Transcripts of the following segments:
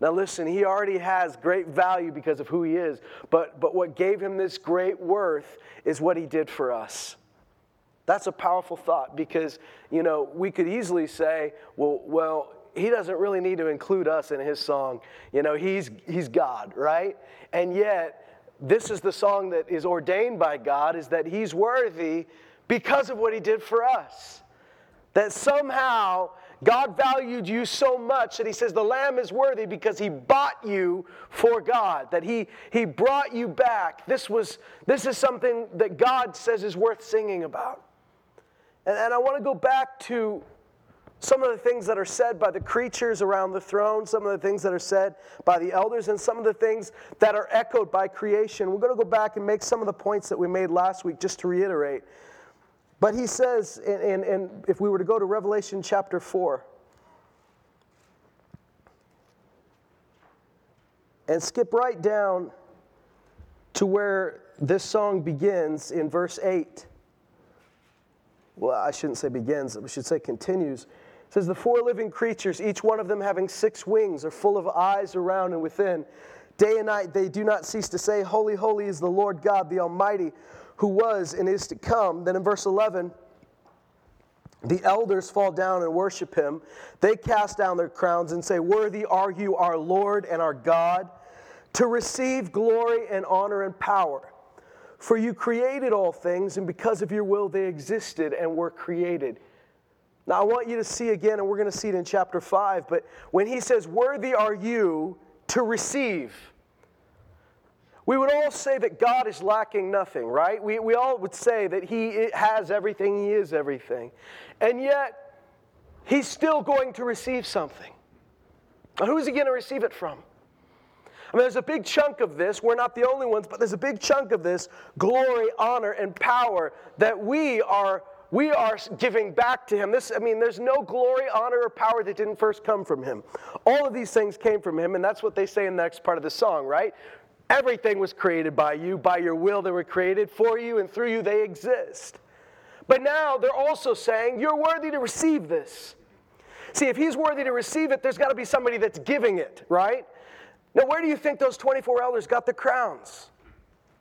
Now, listen, he already has great value because of who he is, but, but what gave him this great worth is what he did for us. That's a powerful thought because, you know, we could easily say, well, well, he doesn't really need to include us in his song. You know, he's, he's God, right? And yet, this is the song that is ordained by God is that he's worthy because of what he did for us. That somehow God valued you so much that he says the lamb is worthy because he bought you for God, that he, he brought you back. This, was, this is something that God says is worth singing about. And, and I want to go back to some of the things that are said by the creatures around the throne, some of the things that are said by the elders, and some of the things that are echoed by creation. We're going to go back and make some of the points that we made last week just to reiterate. But he says, and, and, if we were to go to Revelation chapter 4, and skip right down to where this song begins in verse 8. Well, I shouldn't say begins, we should say continues. It says, The four living creatures, each one of them having six wings, are full of eyes around and within. Day and night they do not cease to say, Holy, holy is the Lord God, the Almighty who was and is to come. Then in verse 11, the elders fall down and worship him. They cast down their crowns and say, Worthy are you, our Lord and our God, to receive glory and honor and power. For you created all things, and because of your will they existed and were created. Now, I want you to see again, and we're going to see it in chapter 5, but when he says, Worthy are you to receive, we would all say that God is lacking nothing, right? We, we all would say that He has everything, He is everything. And yet, He's still going to receive something. Who's He going to receive it from? I mean, there's a big chunk of this. We're not the only ones, but there's a big chunk of this glory, honor, and power that we are we are giving back to him. This, I mean, there's no glory, honor, or power that didn't first come from him. All of these things came from him, and that's what they say in the next part of the song, right? Everything was created by you, by your will they were created, for you and through you they exist. But now they're also saying, You're worthy to receive this. See, if he's worthy to receive it, there's got to be somebody that's giving it, right? Now, where do you think those 24 elders got the crowns?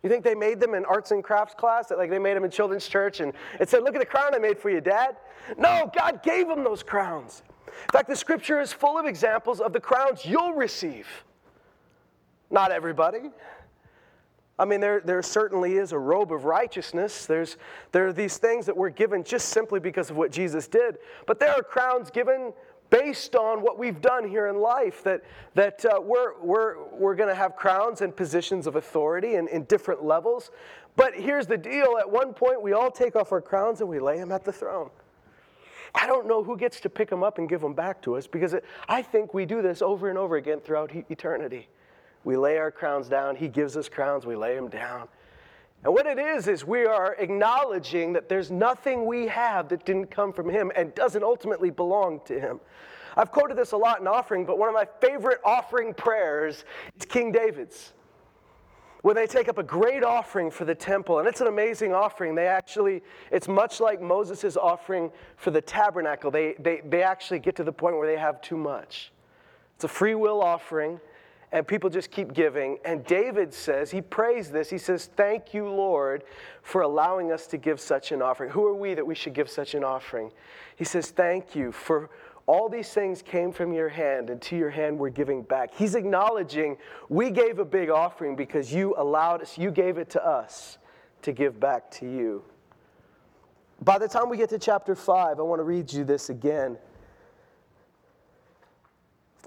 You think they made them in arts and crafts class? Like they made them in children's church and it said, Look at the crown I made for you, Dad? No, God gave them those crowns. In fact, the scripture is full of examples of the crowns you'll receive. Not everybody. I mean, there, there certainly is a robe of righteousness. There's, there are these things that we're given just simply because of what Jesus did. But there are crowns given based on what we've done here in life, that, that uh, we're, we're, we're going to have crowns and positions of authority in, in different levels. But here's the deal at one point, we all take off our crowns and we lay them at the throne. I don't know who gets to pick them up and give them back to us because it, I think we do this over and over again throughout eternity. We lay our crowns down. He gives us crowns. We lay them down. And what it is, is we are acknowledging that there's nothing we have that didn't come from Him and doesn't ultimately belong to Him. I've quoted this a lot in offering, but one of my favorite offering prayers is King David's. Where they take up a great offering for the temple, and it's an amazing offering. They actually, it's much like Moses' offering for the tabernacle. They, they, they actually get to the point where they have too much. It's a free will offering and people just keep giving. And David says, he prays this. He says, Thank you, Lord, for allowing us to give such an offering. Who are we that we should give such an offering? He says, Thank you for all these things came from your hand, and to your hand we're giving back. He's acknowledging we gave a big offering because you allowed us, you gave it to us to give back to you. By the time we get to chapter 5, I want to read you this again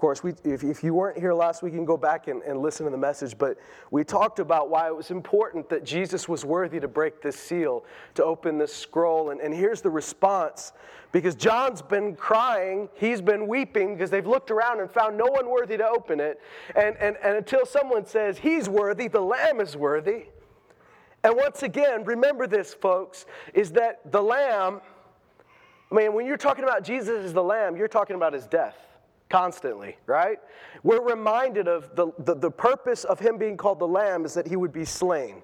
course, we, if, if you weren't here last week, you can go back and, and listen to the message. But we talked about why it was important that Jesus was worthy to break this seal, to open this scroll. And, and here's the response because John's been crying, he's been weeping because they've looked around and found no one worthy to open it. And, and, and until someone says he's worthy, the Lamb is worthy. And once again, remember this, folks, is that the Lamb, I mean, when you're talking about Jesus as the Lamb, you're talking about his death constantly, right? We're reminded of the, the, the, purpose of him being called the Lamb is that he would be slain.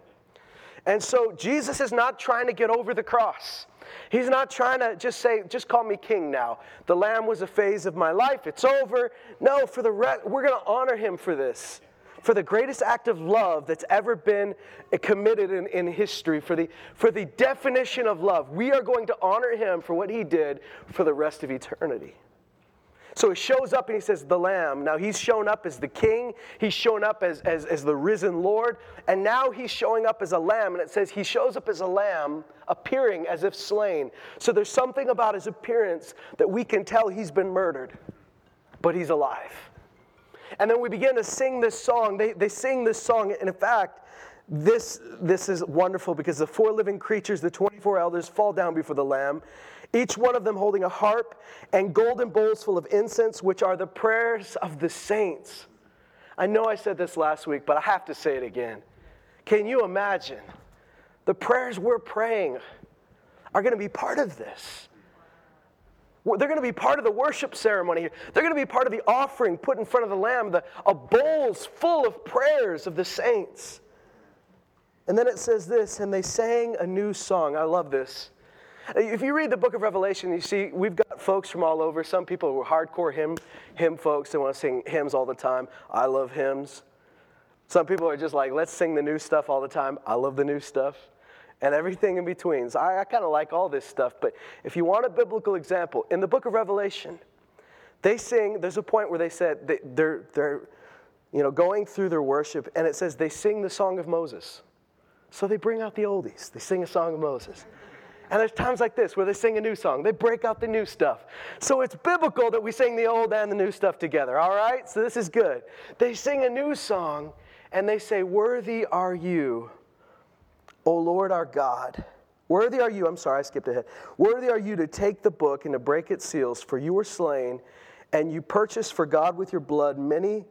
And so Jesus is not trying to get over the cross. He's not trying to just say, just call me king now. The lamb was a phase of my life. It's over. No, for the rest, we're going to honor him for this. For the greatest act of love that's ever been committed in, in history, for the, for the definition of love, we are going to honor him for what he did for the rest of eternity. So he shows up and he says, The Lamb. Now he's shown up as the king, he's shown up as, as, as the risen Lord, and now he's showing up as a lamb. And it says he shows up as a lamb, appearing as if slain. So there's something about his appearance that we can tell he's been murdered, but he's alive. And then we begin to sing this song. They, they sing this song, and in fact, this, this is wonderful because the four living creatures, the 24 elders, fall down before the Lamb each one of them holding a harp and golden bowls full of incense, which are the prayers of the saints. I know I said this last week, but I have to say it again. Can you imagine? The prayers we're praying are going to be part of this. They're going to be part of the worship ceremony. They're going to be part of the offering put in front of the Lamb, the, a bowls full of prayers of the saints. And then it says this, and they sang a new song. I love this. If you read the book of Revelation, you see we've got folks from all over. Some people who are hardcore hymn, hymn folks, they want to sing hymns all the time. I love hymns. Some people are just like, let's sing the new stuff all the time. I love the new stuff. And everything in between. So I, I kind of like all this stuff. But if you want a biblical example, in the book of Revelation, they sing, there's a point where they said they, they're, they're you know, going through their worship, and it says they sing the song of Moses. So they bring out the oldies. They sing a song of Moses. And there's times like this where they sing a new song. They break out the new stuff. So it's biblical that we sing the old and the new stuff together, all right? So this is good. They sing a new song and they say, Worthy are you, O Lord our God. Worthy are you, I'm sorry, I skipped ahead. Worthy are you to take the book and to break its seals, for you were slain, and you purchased for God with your blood many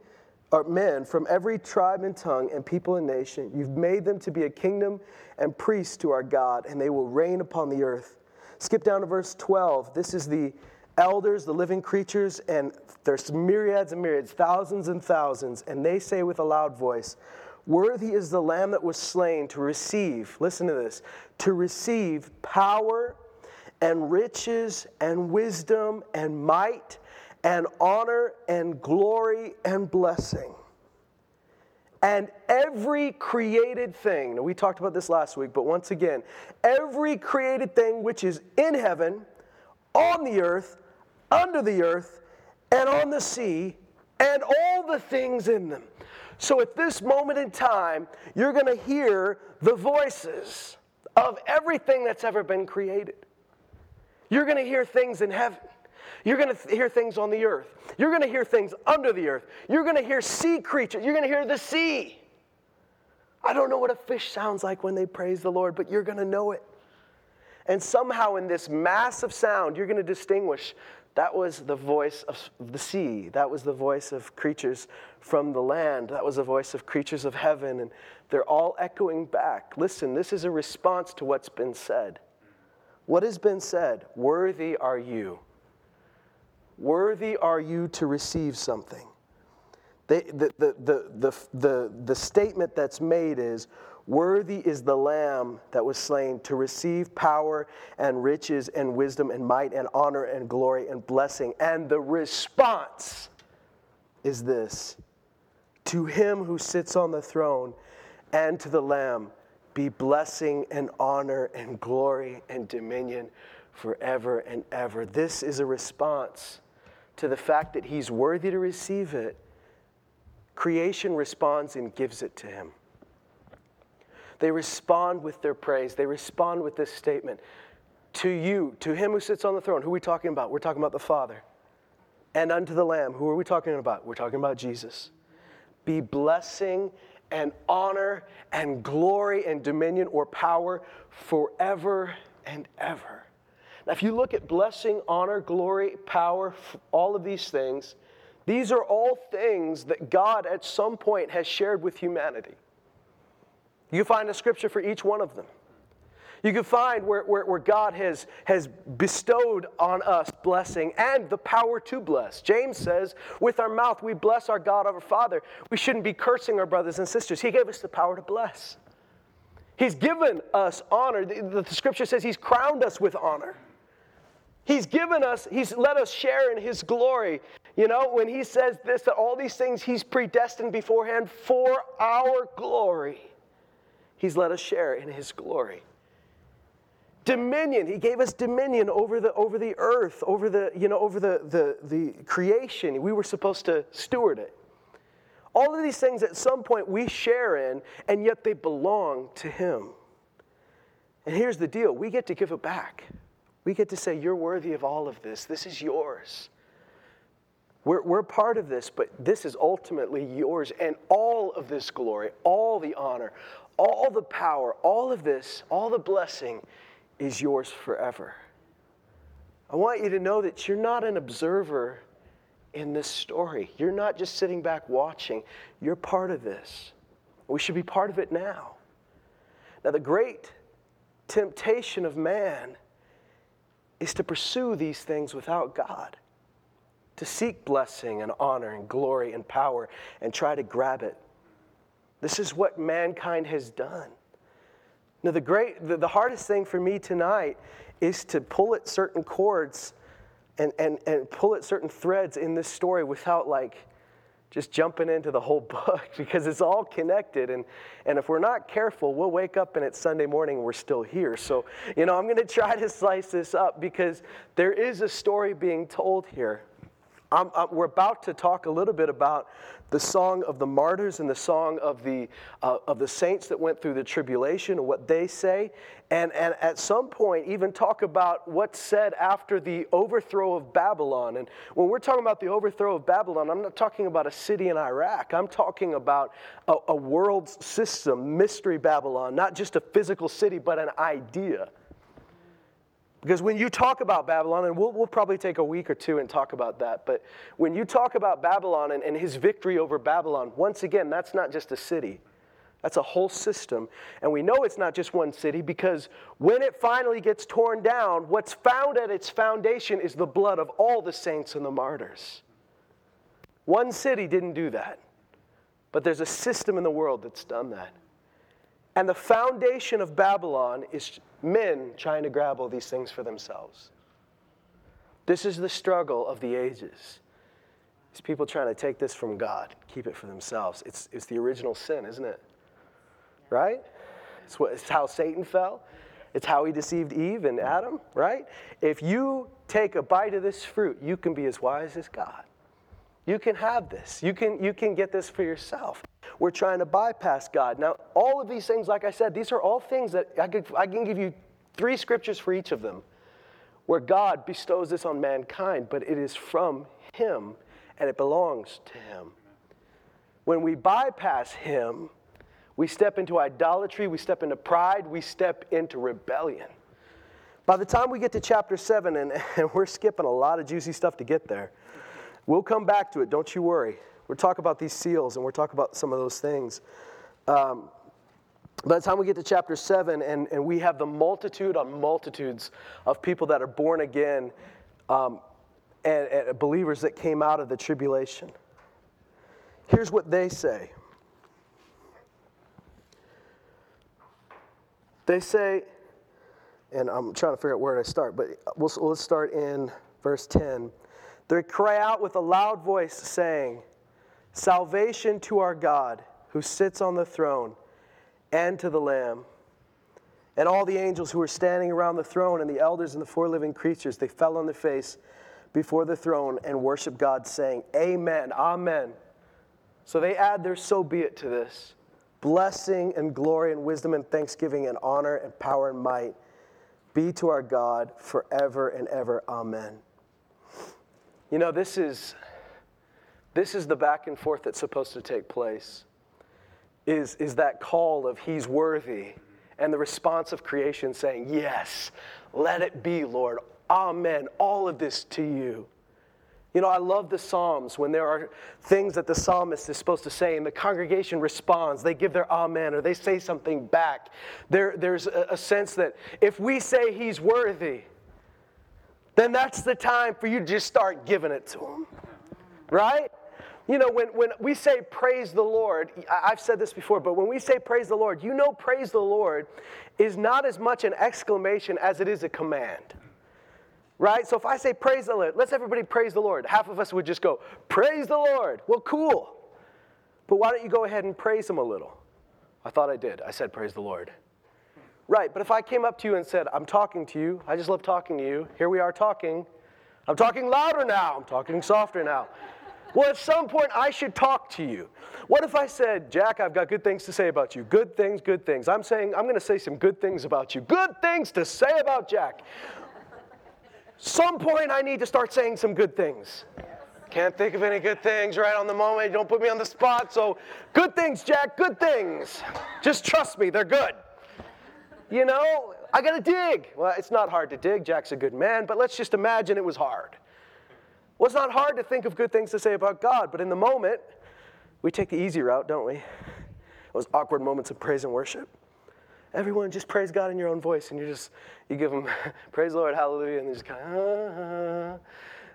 or men from every tribe and tongue and people and nation. You've made them to be a kingdom and priests to our God, and they will reign upon the earth. Skip down to verse 12. This is the elders, the living creatures, and there's myriads and myriads, thousands and thousands, and they say with a loud voice, Worthy is the Lamb that was slain to receive, listen to this, to receive power and riches and wisdom and might and honor and glory and blessing. And every created thing, now we talked about this last week, but once again, every created thing which is in heaven, on the earth, under the earth, and on the sea, and all the things in them. So at this moment in time, you're going to hear the voices of everything that's ever been created. You're going to hear things in heaven. You're going to hear things on the earth. You're going to hear things under the earth. You're going to hear sea creatures. You're going to hear the sea. I don't know what a fish sounds like when they praise the Lord, but you're going to know it. And somehow, in this massive sound, you're going to distinguish that was the voice of the sea. That was the voice of creatures from the land. That was the voice of creatures of heaven. And they're all echoing back. Listen, this is a response to what's been said. What has been said? Worthy are you. Worthy are you to receive something. The, the, the, the, the, the statement that's made is, Worthy is the Lamb that was slain to receive power and riches and wisdom and might and honor and glory and blessing. And the response is this To him who sits on the throne and to the Lamb be blessing and honor and glory and dominion forever and ever. This is a response to the fact that he's worthy to receive it, creation responds and gives it to him. They respond with their praise. They respond with this statement To you, to him who sits on the throne. Who are we talking about? We're talking about the Father. And unto the Lamb. Who are we talking about? We're talking about Jesus. Be blessing and honor and glory and dominion or power forever and ever. If you look at blessing, honor, glory, power, all of these things, these are all things that God at some point has shared with humanity. You find a scripture for each one of them. You can find where, where, where, God has, has bestowed on us blessing and the power to bless. James says, with our mouth we bless our God, our Father. We shouldn't be cursing our brothers and sisters. He gave us the power to bless. He's given us honor. The, the, scripture says He's crowned us with honor. He's given us, He's let us share in His glory. You know, when He says this, that all these things He's predestined beforehand for our glory, He's let us share in His glory. Dominion, He gave us dominion over the, over the earth, over the, you know, over the, the, the creation. We were supposed to steward it. All of these things at some point we share in, and yet they belong to Him. And here's the deal we get to give it back. We get to say, You're worthy of all of this. This is yours. We're, we're part of this, but this is ultimately yours. And all of this glory, all the honor, all the power, all of this, all the blessing is yours forever. I want you to know that you're not an observer in this story. You're not just sitting back watching, you're part of this. We should be part of it now. Now, the great temptation of man is to pursue these things without God, to seek blessing and honor and glory and power and try to grab it. This is what mankind has done. Now, the, great, the, the hardest thing for me tonight is to pull at certain cords and, and, and pull at certain threads in this story without like just jumping into the whole book because it's all connected. And, and if we're not careful, we'll wake up and it's Sunday morning we're still here. So, you know, I'm going to try to slice this up because there is a story being told here. I'm, I'm, we're about to talk a little bit about the song of the martyrs and the song of the, uh, of the saints that went through the tribulation and what they say. And, and at some point, even talk about what's said after the overthrow of Babylon. And when we're talking about the overthrow of Babylon, I'm not talking about a city in Iraq. I'm talking about a, a world system, mystery Babylon, not just a physical city, but an idea. Because when you talk about Babylon, and we'll, we'll probably take a week or two and talk about that, but when you talk about Babylon and, and his victory over Babylon, once again, that's not just a city. That's a whole system. And we know it's not just one city because when it finally gets torn down, what's found at its foundation is the blood of all the saints and the martyrs. One city didn't do that, but there's a system in the world that's done that. And the foundation of Babylon is men trying to grab all these things for themselves. This is the struggle of the ages. It's people trying to take this from God, keep it for themselves. It's, it's the original sin, isn't it? Right? It's, what, it's how Satan fell. It's how he deceived Eve and Adam, right? If you take a bite of this fruit, you can be as wise as God. You can have this. You can, you can get this for yourself. We're trying to bypass God. Now, all of these things, like I said, these are all things that I, could, I can give you three scriptures for each of them where God bestows this on mankind, but it is from Him and it belongs to Him. When we bypass Him, we step into idolatry, we step into pride, we step into rebellion. By the time we get to chapter 7, and, and we're skipping a lot of juicy stuff to get there, we'll come back to it, don't you worry. We're talking about these seals and we're talking about some of those things. Um, by the time we get to chapter 7, and, and we have the multitude on multitudes of people that are born again um, and, and believers that came out of the tribulation. Here's what they say They say, and I'm trying to figure out where to start, but we'll, let's start in verse 10. They cry out with a loud voice, saying, Salvation to our God who sits on the throne and to the Lamb. And all the angels who were standing around the throne and the elders and the four living creatures, they fell on their face before the throne and worshiped God, saying, Amen, Amen. So they add their so be it to this blessing and glory and wisdom and thanksgiving and honor and power and might be to our God forever and ever. Amen. You know, this is this is the back and forth that's supposed to take place. Is, is that call of He's worthy and the response of creation saying, Yes, let it be, Lord. Amen. All of this to you. You know, I love the Psalms when there are things that the psalmist is supposed to say and the congregation responds. They give their amen or they say something back. There, there's a, a sense that if we say he's worthy, then that's the time for you to just start giving it to him. Right? You know, when, when we say praise the Lord, I've said this before, but when we say praise the Lord, you know, praise the Lord is not as much an exclamation as it is a command. Right? So if I say praise the Lord, let's everybody praise the Lord. Half of us would just go, praise the Lord. Well, cool. But why don't you go ahead and praise him a little? I thought I did. I said, praise the Lord. Right, but if I came up to you and said, I'm talking to you, I just love talking to you, here we are talking. I'm talking louder now, I'm talking softer now. Well, at some point, I should talk to you. What if I said, Jack, I've got good things to say about you? Good things, good things. I'm saying, I'm going to say some good things about you. Good things to say about Jack. Some point, I need to start saying some good things. Can't think of any good things right on the moment. Don't put me on the spot. So, good things, Jack, good things. Just trust me, they're good. You know, I got to dig. Well, it's not hard to dig. Jack's a good man, but let's just imagine it was hard. Well, it's not hard to think of good things to say about God, but in the moment, we take the easy route, don't we? Those awkward moments of praise and worship. Everyone just praise God in your own voice, and you just you give them praise Lord, hallelujah, and they just kind of uh,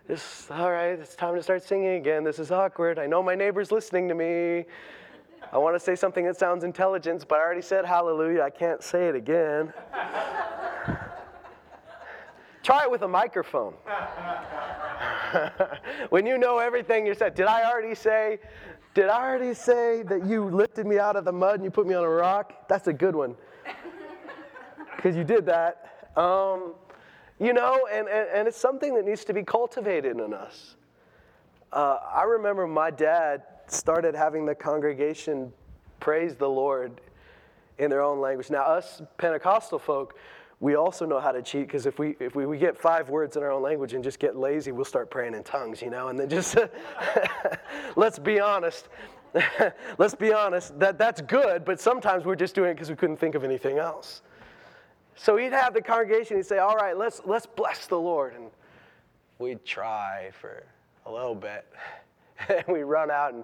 just all right. It's time to start singing again. This is awkward. I know my neighbor's listening to me. I want to say something that sounds intelligent, but I already said hallelujah. I can't say it again. Try it with a microphone. when you know everything you said, did I already say, did I already say that you lifted me out of the mud and you put me on a rock? That's a good one. Because you did that. Um, you know, and, and, and, it's something that needs to be cultivated in us. Uh, I remember my dad started having the congregation praise the Lord in their own language. Now, us Pentecostal folk, we also know how to cheat because if we if we, we get five words in our own language and just get lazy, we'll start praying in tongues, you know. And then just let's be honest, let's be honest that that's good, but sometimes we're just doing it because we couldn't think of anything else. So he'd have the congregation. He'd say, "All right, let's let's bless the Lord," and we'd try for a little bit, and we run out and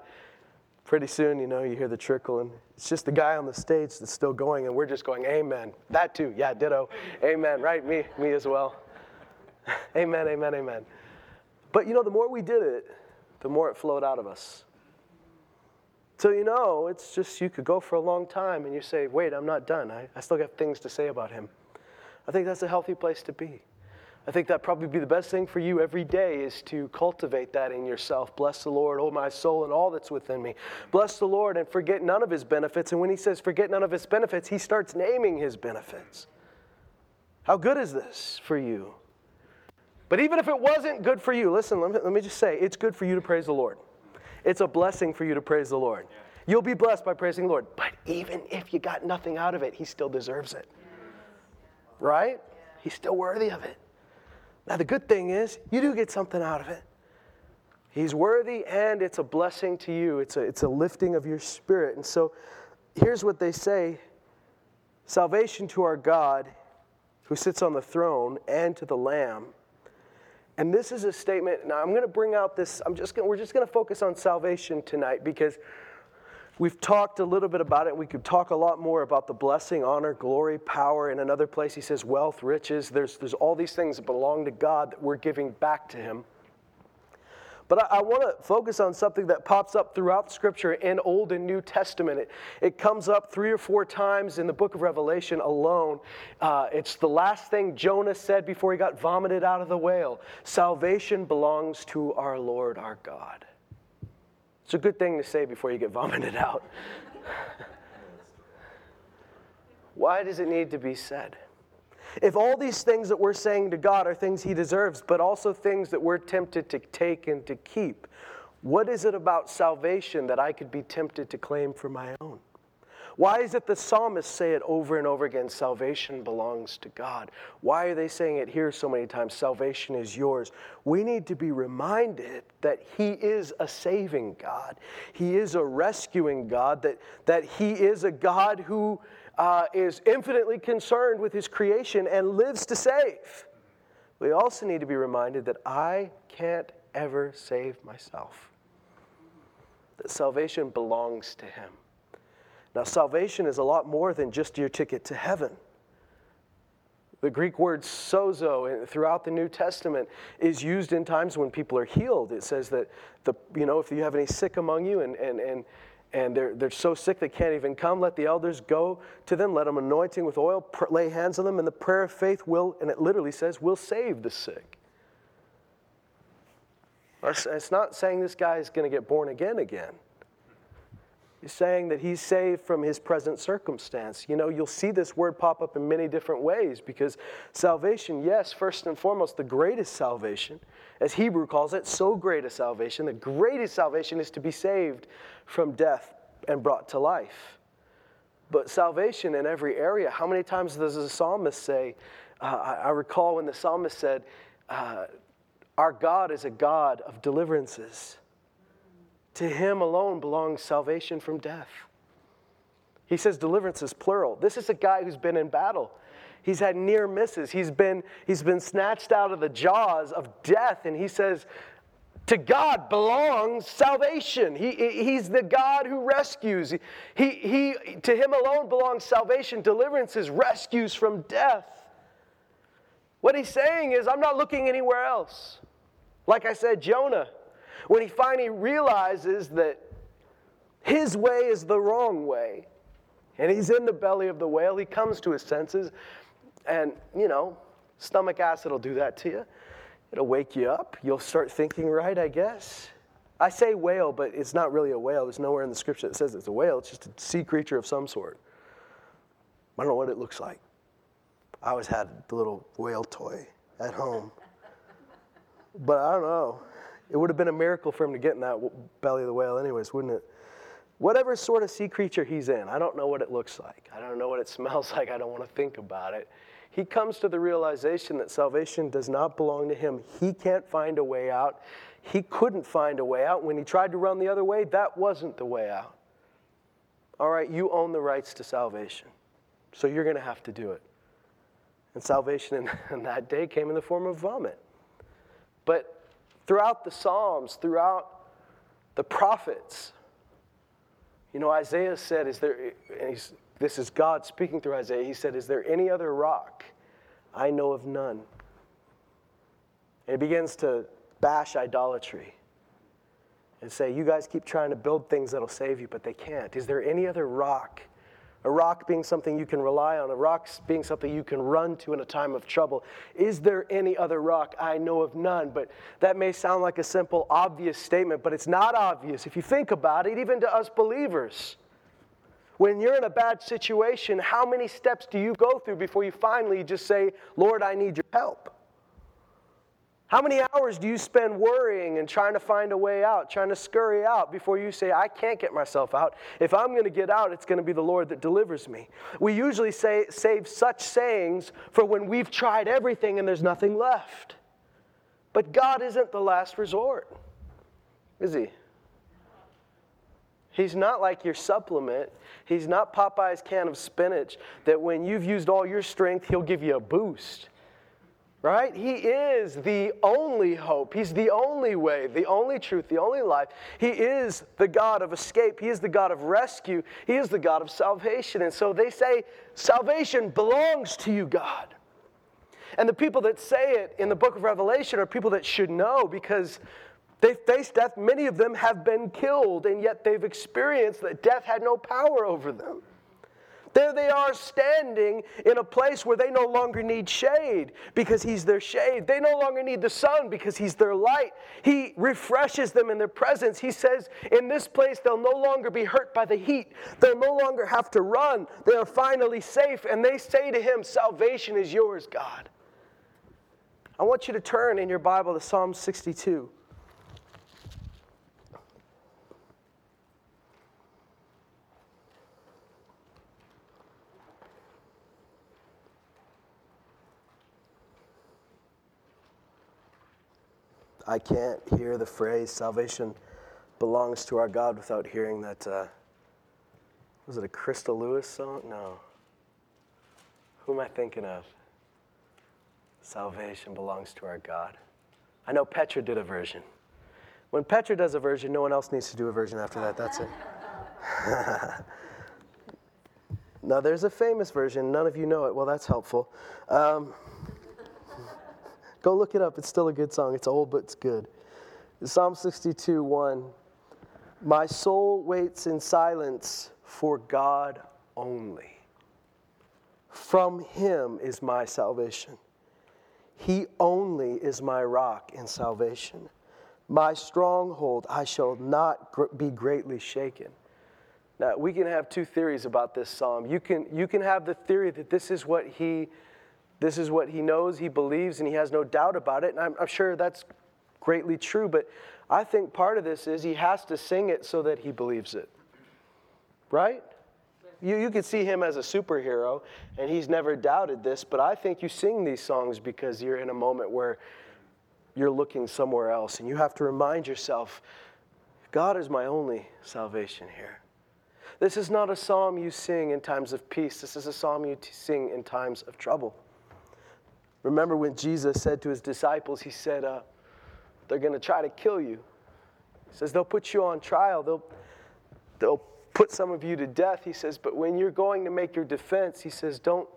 pretty soon, you know, you hear the trickle, and it's just the guy on the stage that's still going, and we're just going, Amen. That too, yeah, ditto. Amen, right? Me, me as well. amen, amen, amen. But you know, the more we did it, the more it flowed out of us. So, you know, it's just you could go for a long time and you say, Wait, I'm not done. I, I still got things to say about him. I think that's a healthy place to be. I think that probably be the best thing for you every day is to cultivate that in yourself. Bless the Lord, oh my soul, and all that's within me. Bless the Lord and forget none of his benefits. And when he says forget none of his benefits, he starts naming his benefits. How good is this for you? But even if it wasn't good for you, listen, let me, let me just say it's good for you to praise the Lord. It's a blessing for you to praise the Lord. You'll be blessed by praising the Lord. But even if you got nothing out of it, he still deserves it. Right? He's still worthy of it. Now, the good thing is, you do get something out of it. He's worthy and it's a blessing to you, it's a, it's a lifting of your spirit. And so, here's what they say salvation to our God who sits on the throne and to the Lamb. And this is a statement. Now, I'm going to bring out this, I'm just gonna, we're just going to focus on salvation tonight because We've talked a little bit about it. We could talk a lot more about the blessing, honor, glory, power. In another place, he says wealth, riches. There's, there's all these things that belong to God that we're giving back to him. But I, I want to focus on something that pops up throughout Scripture in Old and New Testament. It, it comes up three or four times in the book of Revelation alone. Uh, it's the last thing Jonah said before he got vomited out of the whale Salvation belongs to our Lord our God. It's a good thing to say before you get vomited out. Why does it need to be said? If all these things that we're saying to God are things He deserves, but also things that we're tempted to take and to keep, what is it about salvation that I could be tempted to claim for my own? Why is it the psalmists say it over and over again salvation belongs to God? Why are they saying it here so many times salvation is yours? We need to be reminded that He is a saving God, He is a rescuing God, that, that He is a God who uh, is infinitely concerned with His creation and lives to save. We also need to be reminded that I can't ever save myself, that salvation belongs to Him. Now, salvation is a lot more than just your ticket to heaven. The Greek word sozo throughout the New Testament is used in times when people are healed. It says that the, you know, if you have any sick among you and, and, and, and they're, they're so sick they can't even come, let the elders go to them, let them anointing with oil, lay hands on them, and the prayer of faith will, and it literally says, will save the sick. It's not saying this guy is going to get born again again. Saying that he's saved from his present circumstance. You know, you'll see this word pop up in many different ways because salvation, yes, first and foremost, the greatest salvation, as Hebrew calls it, so great a salvation. The greatest salvation is to be saved from death and brought to life. But salvation in every area, how many times does the psalmist say, uh, I, I, recall when the psalmist said, uh, Our God is a God of deliverances. To him alone belongs salvation from death. He says deliverance is plural. This is a guy who's been in battle. He's had near misses. He's been, he's been snatched out of the jaws of death. And he says, to God belongs salvation. He, he's the God who rescues. He, he, to him alone belongs salvation, deliverances, rescues from death. What he's saying is, I'm not looking anywhere else. Like I said, Jonah, when he finally realizes that his way is the wrong way, and he's in the belly of the whale, he comes to his senses, and, you know, stomach acid will do that to you. It'll wake you up. You'll start thinking right, I guess. I say whale, but it's not really a whale. There's nowhere in the scripture that says it's a whale. It's just a sea creature of some sort. I don't know what it looks like. I always had the little whale toy at home. But I don't know. It would have been a miracle for him to get in that belly of the whale, anyways, wouldn't it? Whatever sort of sea creature he's in, I don't know what it looks like. I don't know what it smells like. I don't want to think about it. He comes to the realization that salvation does not belong to him. He can't find a way out. He couldn't find a way out. When he tried to run the other way, that wasn't the way out. All right, you own the rights to salvation, so you're going to have to do it. And salvation in, in that day came in the form of vomit. But throughout the Psalms, throughout the prophets. You know, Isaiah said, Is there, this is God speaking through Isaiah, he said, Is there any other rock? I know of none. And he begins to bash idolatry and say, You guys keep trying to build things that'll save you, but they can't. Is there any other rock a rock being something you can rely on, a rock being something you can run to in a time of trouble. Is there any other rock? I know of none. But that may sound like a simple, obvious statement, but it's not obvious. If you think about it, even to us believers, when you're in a bad situation, how many steps do you go through before you finally just say, Lord, I need your help? How many hours do you spend worrying and trying to find a way out, trying to scurry out before you say, I can't get myself out? If I'm going to get out, it's going to be the Lord that delivers me. We usually say, save such sayings for when we've tried everything and there's nothing left. But God isn't the last resort, is He? He's not like your supplement. He's not Popeye's can of spinach that when you've used all your strength, He'll give you a boost right? He is the only hope. He's the only way, the only truth, the only life. He is the God of escape. He is the God of rescue. He is the God of salvation. And so they say, salvation belongs to you, God. And the people that say it in the book of Revelation are people that should know because they faced death. Many of them have been killed, and yet they've experienced that death had no power over them. There they are standing in a place where they no longer need shade because He's their shade. They no longer need the sun because He's their light. He refreshes them in their presence. He says, In this place, they'll no longer be hurt by the heat. They'll no longer have to run. They are finally safe. And they say to Him, Salvation is yours, God. I want you to turn in your Bible to Psalm 62. I can't hear the phrase salvation belongs to our God without hearing that. Uh, was it a Crystal Lewis song? No. Who am I thinking of? Salvation belongs to our God. I know Petra did a version. When Petra does a version, no one else needs to do a version after that. That's it. Now, there's a famous version. None of you know it. Well, that's helpful. Um, go look it up. It's still a good song. It's old, but it's good. Psalm 62 1. My soul waits in silence for God only. From him is my salvation. He only is my rock and salvation. My stronghold, I shall not gr- be greatly shaken. Now, we can have two theories about this psalm. You can, you can have the theory that this is what he this is what he knows, he believes, and he has no doubt about it. And I'm, I'm sure that's greatly true, but I think part of this is he has to sing it so that he believes it. Right? You, you could see him as a superhero, and he's never doubted this, but I think you sing these songs because you're in a moment where you're looking somewhere else, and you have to remind yourself God is my only salvation here. This is not a psalm you sing in times of peace, this is a psalm you sing in times of trouble. Remember when Jesus said to his disciples, He said, uh, They're going to try to kill you. He says, They'll put you on trial, they'll, they'll put some of you to death. He says, But when you're going to make your defense, He says, Don't,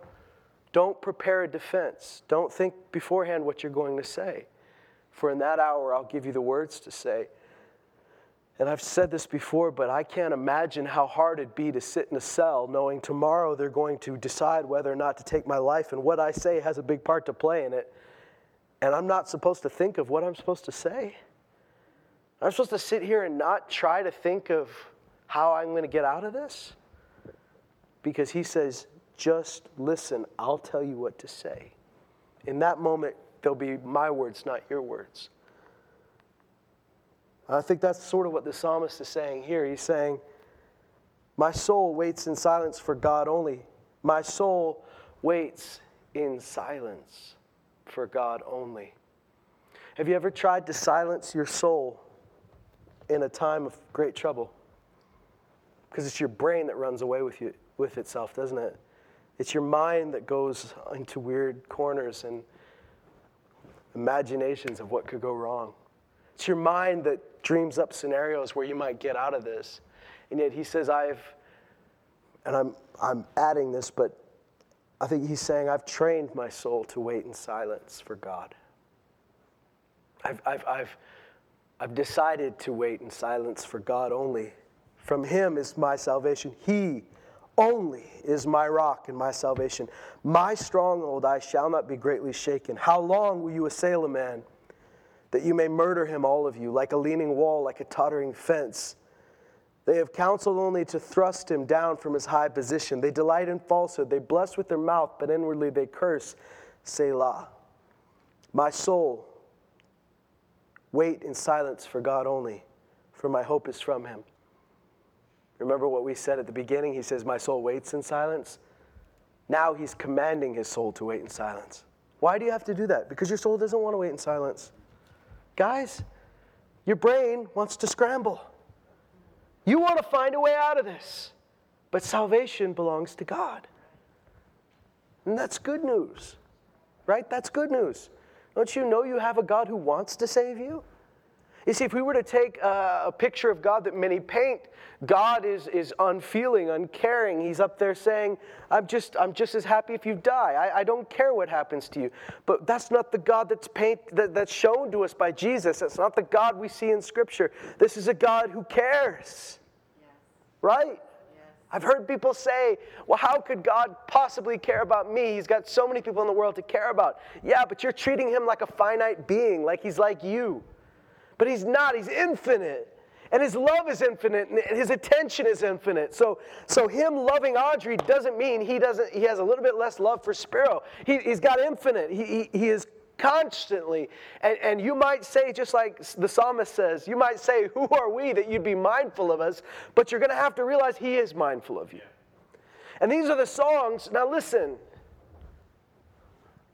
don't prepare a defense. Don't think beforehand what you're going to say. For in that hour, I'll give you the words to say. And I've said this before, but I can't imagine how hard it'd be to sit in a cell knowing tomorrow they're going to decide whether or not to take my life, and what I say has a big part to play in it. And I'm not supposed to think of what I'm supposed to say. I'm supposed to sit here and not try to think of how I'm going to get out of this? Because he says, just listen, I'll tell you what to say. In that moment, they'll be my words, not your words. I think that's sort of what the psalmist is saying here. He's saying, My soul waits in silence for God only. My soul waits in silence for God only. Have you ever tried to silence your soul in a time of great trouble? Because it's your brain that runs away with, you, with itself, doesn't it? It's your mind that goes into weird corners and imaginations of what could go wrong. It's your mind that dreams up scenarios where you might get out of this. And yet he says, I've, and I'm, I'm adding this, but I think he's saying, I've trained my soul to wait in silence for God. I've, I've, I've, I've decided to wait in silence for God only. From him is my salvation. He only is my rock and my salvation. My stronghold, I shall not be greatly shaken. How long will you assail a man? That you may murder him, all of you, like a leaning wall, like a tottering fence. They have counseled only to thrust him down from his high position. They delight in falsehood. They bless with their mouth, but inwardly they curse. Selah. My soul, wait in silence for God only, for my hope is from him. Remember what we said at the beginning? He says, My soul waits in silence. Now he's commanding his soul to wait in silence. Why do you have to do that? Because your soul doesn't want to wait in silence. Guys, your brain wants to scramble. You want to find a way out of this. But salvation belongs to God. And that's good news, right? That's good news. Don't you know you have a God who wants to save you? You see, if we were to take a, a, picture of God that many paint, God is, is unfeeling, uncaring. He's up there saying, I'm just, I'm just as happy if you die. I, I don't care what happens to you. But that's not the God that's, paint, that, that's shown to us by Jesus. That's not the God we see in Scripture. This is a God who cares. Yes. Right? I've heard people say, well, how could God possibly care about me? He's got so many people in the world to care about. Yeah, but you're treating him like a finite being, like he's like you. But he's not, he's infinite. And his love is infinite and his attention is infinite. So, so him loving Audrey doesn't mean he doesn't he has a little bit less love for Sparrow. He, he's got infinite. He, he, he is constantly. And, and you might say, just like the psalmist says, you might say, Who are we that you'd be mindful of us? But you're going to have to realize He is mindful of you. And these are the songs. Now, listen.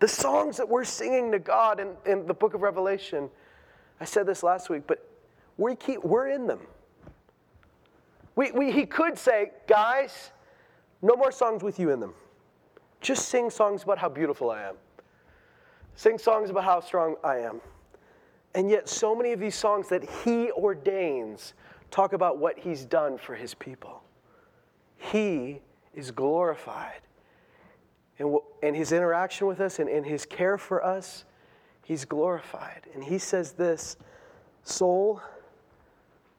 The songs that we're singing to God in, in the book of Revelation I said this last week, but we keep, we're in them. We, we, he could say, guys, no more songs with you in them. Just sing songs about how beautiful I am. Sing songs about how strong I am. And yet, so many of these songs that he ordains talk about what he's done for his people. He is glorified. And, and his interaction with us and, and his care for us, he's glorified. And he says this Soul,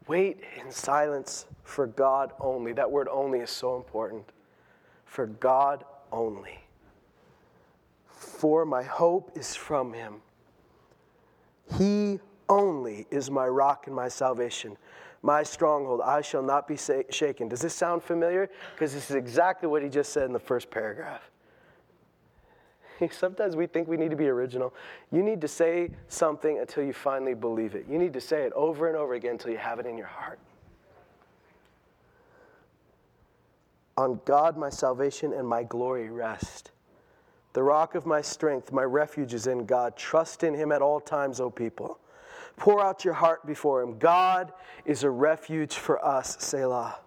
wait in silence for God only. That word only is so important. For God only. For my hope is from him. He only is my rock and my salvation, my stronghold. I shall not be shaken. Does this sound familiar? Because this is exactly what he just said in the first paragraph. Sometimes we think we need to be original. You need to say something until you finally believe it. You need to say it over and over again until you have it in your heart. On God, my salvation and my glory rest. The rock of my strength, my refuge is in God. Trust in him at all times, O people. Pour out your heart before him. God is a refuge for us, Selah.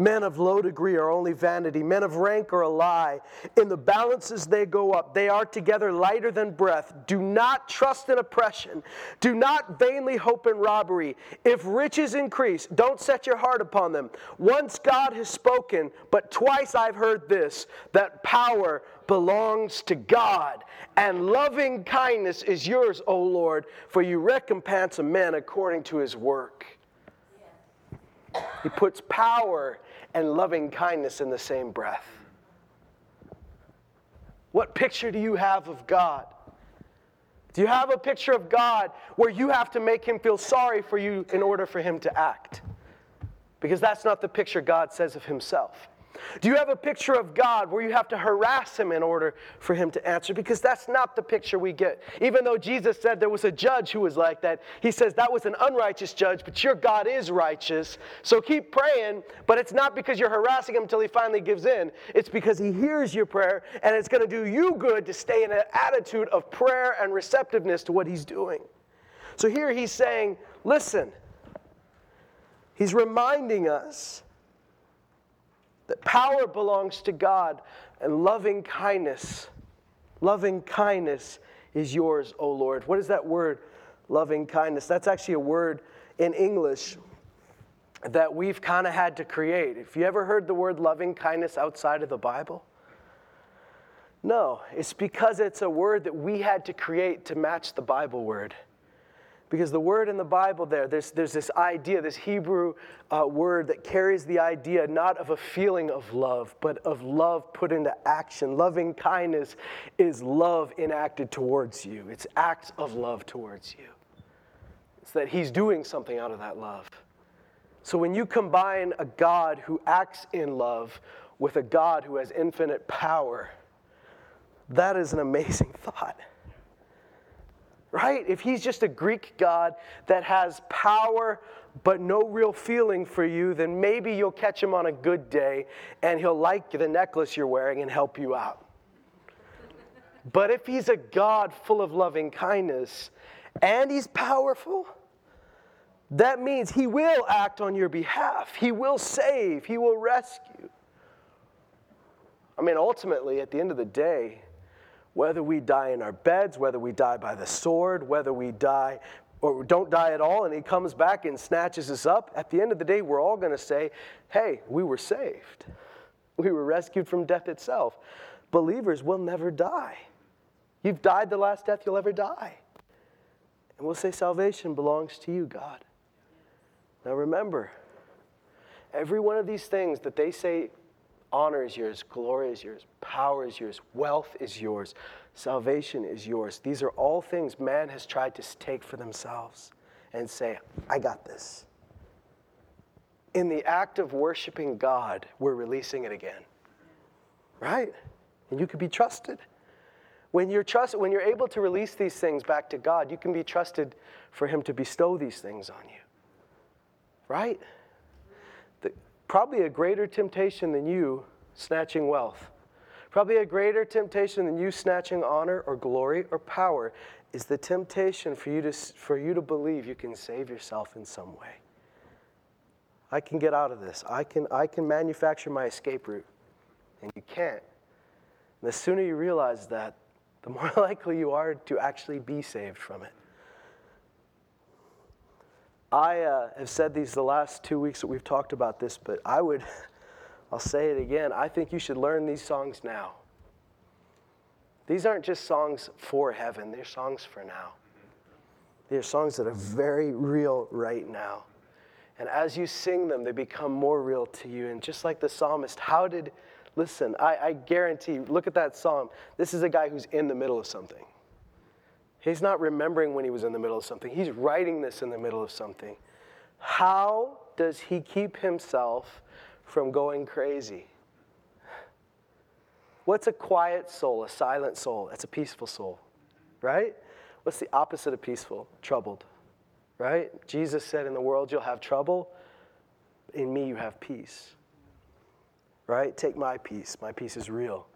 Men of low degree are only vanity. Men of rank are a lie. In the balances they go up. They are together lighter than breath. Do not trust in oppression. Do not vainly hope in robbery. If riches increase, don't set your heart upon them. Once God has spoken, but twice I've heard this that power belongs to God, and loving kindness is yours, O Lord, for you recompense a man according to his work. He puts power and loving kindness in the same breath. What picture do you have of God? Do you have a picture of God where you have to make him feel sorry for you in order for him to act? Because that's not the picture God says of himself. Do you have a picture of God where you have to harass him in order for him to answer? Because that's not the picture we get. Even though Jesus said there was a judge who was like that, he says that was an unrighteous judge, but your God is righteous. So keep praying, but it's not because you're harassing him until he finally gives in. It's because he hears your prayer, and it's going to do you good to stay in an attitude of prayer and receptiveness to what he's doing. So here he's saying, listen, he's reminding us that power belongs to God and loving kindness, loving kindness is yours, O Lord. What is that word, loving kindness? That's actually a word in English that we've kind of had to create. If you ever heard the word loving kindness outside of the Bible? No, it's because it's a word that we had to create to match the Bible word. Because the word in the Bible there, there's, there's this idea, this Hebrew uh, word that carries the idea not of a feeling of love, but of love put into action. Loving kindness is love enacted towards you, it's acts of love towards you. It's that He's doing something out of that love. So when you combine a God who acts in love with a God who has infinite power, that is an amazing thought right? If he's just a Greek god that has power but no real feeling for you, then maybe you'll catch him on a good day and he'll like the necklace you're wearing and help you out. But if he's a God full of loving kindness and he's powerful, that means he will act on your behalf. He will save. He will rescue. I mean, ultimately, at the end of the day, whether we die in our beds, whether we die by the sword, whether we die or don't die at all and he comes back and snatches us up, at the end of the day, we're all going to say, hey, we were saved. We were rescued from death itself. Believers will never die. You've died the last death you'll ever die. And we'll say, salvation belongs to you, God. Now remember, every one of these things that they say Honor is yours, glory is yours, power is yours, wealth is yours, salvation is yours. These are all things man has tried to take for themselves and say, I got this. In the act of worshiping God, we're releasing it again. Right? And you can be trusted. When you're, trust, when you're able to release these things back to God, you can be trusted for Him to bestow these things on you. Right? Probably a greater temptation than you snatching wealth, probably a greater temptation than you snatching honor or glory or power is the temptation for you to, for you to believe you can save yourself in some way. I can get out of this. I can, I can manufacture my escape route. And you can't. And the sooner you realize that, the more likely you are to actually be saved from it. I uh, have said these the last two weeks that we've talked about this, but I would I'll say it again. I think you should learn these songs now. These aren't just songs for heaven, they're songs for now. They're songs that are very real right now. And as you sing them, they become more real to you. And just like the psalmist, how did, listen, I, I guarantee, look at that psalm. This is a guy who's in the middle of something. He's not remembering when he was in the middle of something, he's writing this in the middle of something. How does he keep himself from going crazy? What's a quiet soul, a silent soul? That's a peaceful soul, right? What's the opposite of peaceful? Troubled, right? Jesus said, In the world you'll have trouble, in me you have peace, right? Take my peace. My peace is real.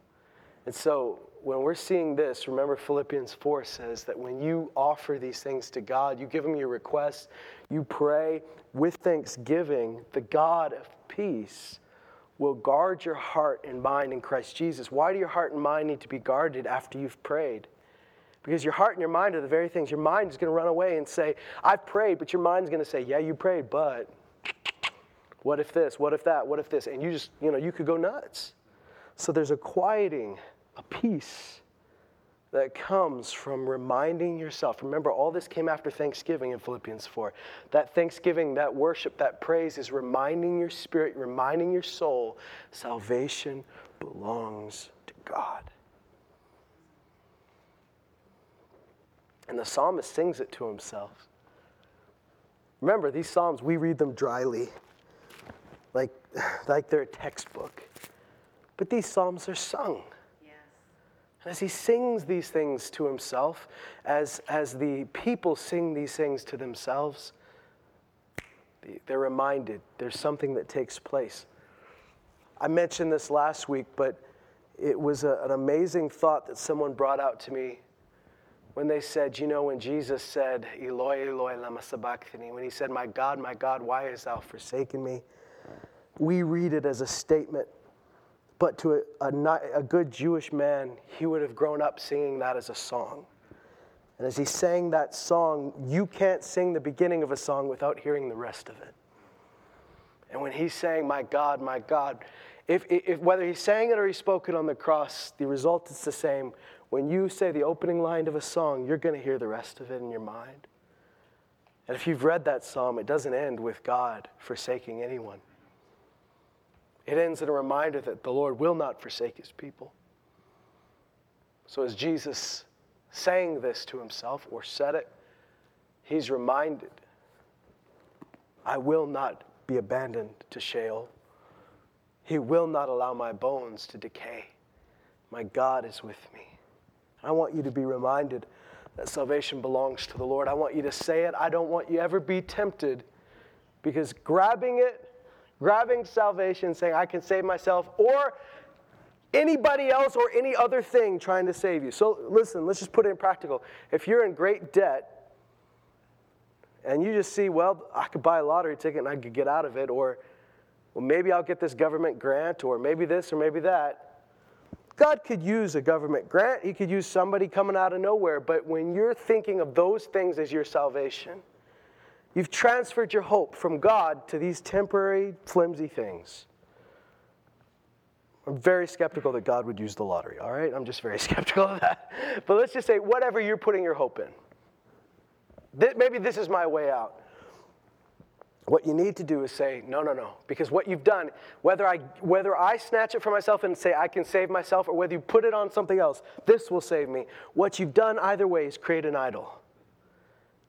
And so when we're seeing this, remember Philippians 4 says that when you offer these things to God, you give Him your requests, you pray with thanksgiving, the God of peace will guard your heart and mind in Christ Jesus. Why do your heart and mind need to be guarded after you've prayed? Because your heart and your mind are the very things. Your mind is going to run away and say, I've prayed, but your mind's going to say, Yeah, you prayed, but what if this? What if that? What if this? And you just, you know, you could go nuts. So there's a quieting, a peace that comes from reminding yourself. Remember, all this came after Thanksgiving in Philippians 4. That thanksgiving, that worship, that praise is reminding your spirit, reminding your soul salvation belongs to God. And the psalmist sings it to himself. Remember, these psalms, we read them dryly, like, like they're a textbook. But these psalms are sung. And as he sings these things to himself, as, as the people sing these things to themselves, they're reminded there's something that takes place. I mentioned this last week, but it was a, an amazing thought that someone brought out to me when they said, You know, when Jesus said, Eloi, Eloi, lama sabachthani, when he said, My God, my God, why hast thou forsaken me? We read it as a statement but to a, a, a, good Jewish man, he would have grown up singing that as a song. And as he sang that song, you can't sing the beginning of a song without hearing the rest of it. And when he sang, My God, my God, if, if, whether he sang it or he spoke it on the cross, the result is the same. When you say the opening line of a song, you're going to hear the rest of it in your mind. And if you've read that psalm, it doesn't end with God forsaking anyone. It ends in a reminder that the Lord will not forsake his people. So, as Jesus sang this to himself or said it, he's reminded I will not be abandoned to Sheol. He will not allow my bones to decay. My God is with me. I want you to be reminded that salvation belongs to the Lord. I want you to say it. I don't want you ever be tempted because grabbing it grabbing salvation, saying, I can save myself, or anybody else or any other thing trying to save you. So listen, let's just put it in practical. If you're in great debt and you just see, well, I could buy a lottery ticket and I could get out of it, or well, maybe I'll get this government grant, or maybe this, or maybe that. God could use a government grant. He could use somebody coming out of nowhere. But when you're thinking of those things as your salvation, You've transferred your hope from God to these temporary, flimsy things. I'm very skeptical that God would use the lottery, all right? I'm just very skeptical of that. But let's just say, whatever you're putting your hope in, maybe this is my way out. What you need to do is say, no, no, no. Because what you've done, whether I, whether I snatch it for myself and say I can save myself, or whether you put it on something else, this will save me. What you've done either way is create an idol.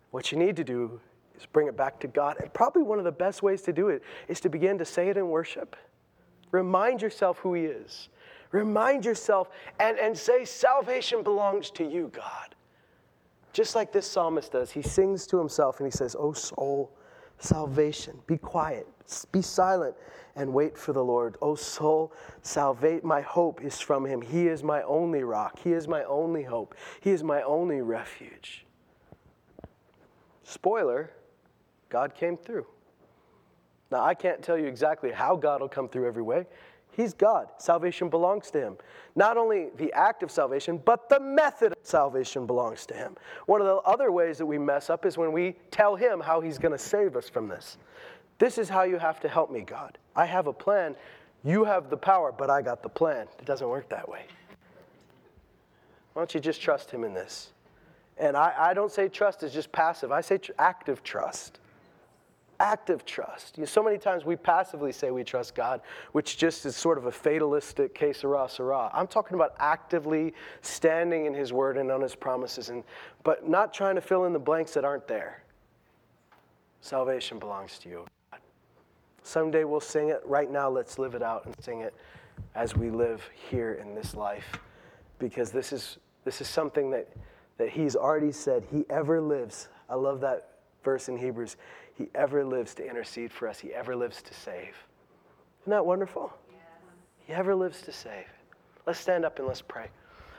What you need to do is bring it back to God. And probably one of the best ways to do it is to begin to say it in worship. Remind yourself who He is. Remind yourself and, and say, Salvation belongs to you, God. Just like this psalmist does, he sings to himself and he says, Oh, soul, salvation, be quiet, be silent, and wait for the Lord. Oh, soul, salvate, my hope is from him. He is my only rock, he is my only hope, he is my only refuge. Spoiler, God came through. Now, I can't tell you exactly how God will come through every way. He's God. Salvation belongs to Him. Not only the act of salvation, but the method of salvation belongs to Him. One of the other ways that we mess up is when we tell Him how He's going to save us from this. This is how you have to help me, God. I have a plan. You have the power, but I got the plan. It doesn't work that way. Why don't you just trust Him in this? And I, I don't say trust is just passive, I say tr- active trust. Active trust. You know, so many times we passively say we trust God, which just is sort of a fatalistic que sera, sera. I'm talking about actively standing in His word and on His promises, and, but not trying to fill in the blanks that aren't there. Salvation belongs to you. Someday we'll sing it. Right now, let's live it out and sing it as we live here in this life. Because this is, this is something that, that He's already said He ever lives. I love that verse in Hebrews. He ever lives to intercede for us, He ever lives to save. Isn't that wonderful? Yeah. He ever lives to save. Let's stand up and let's pray.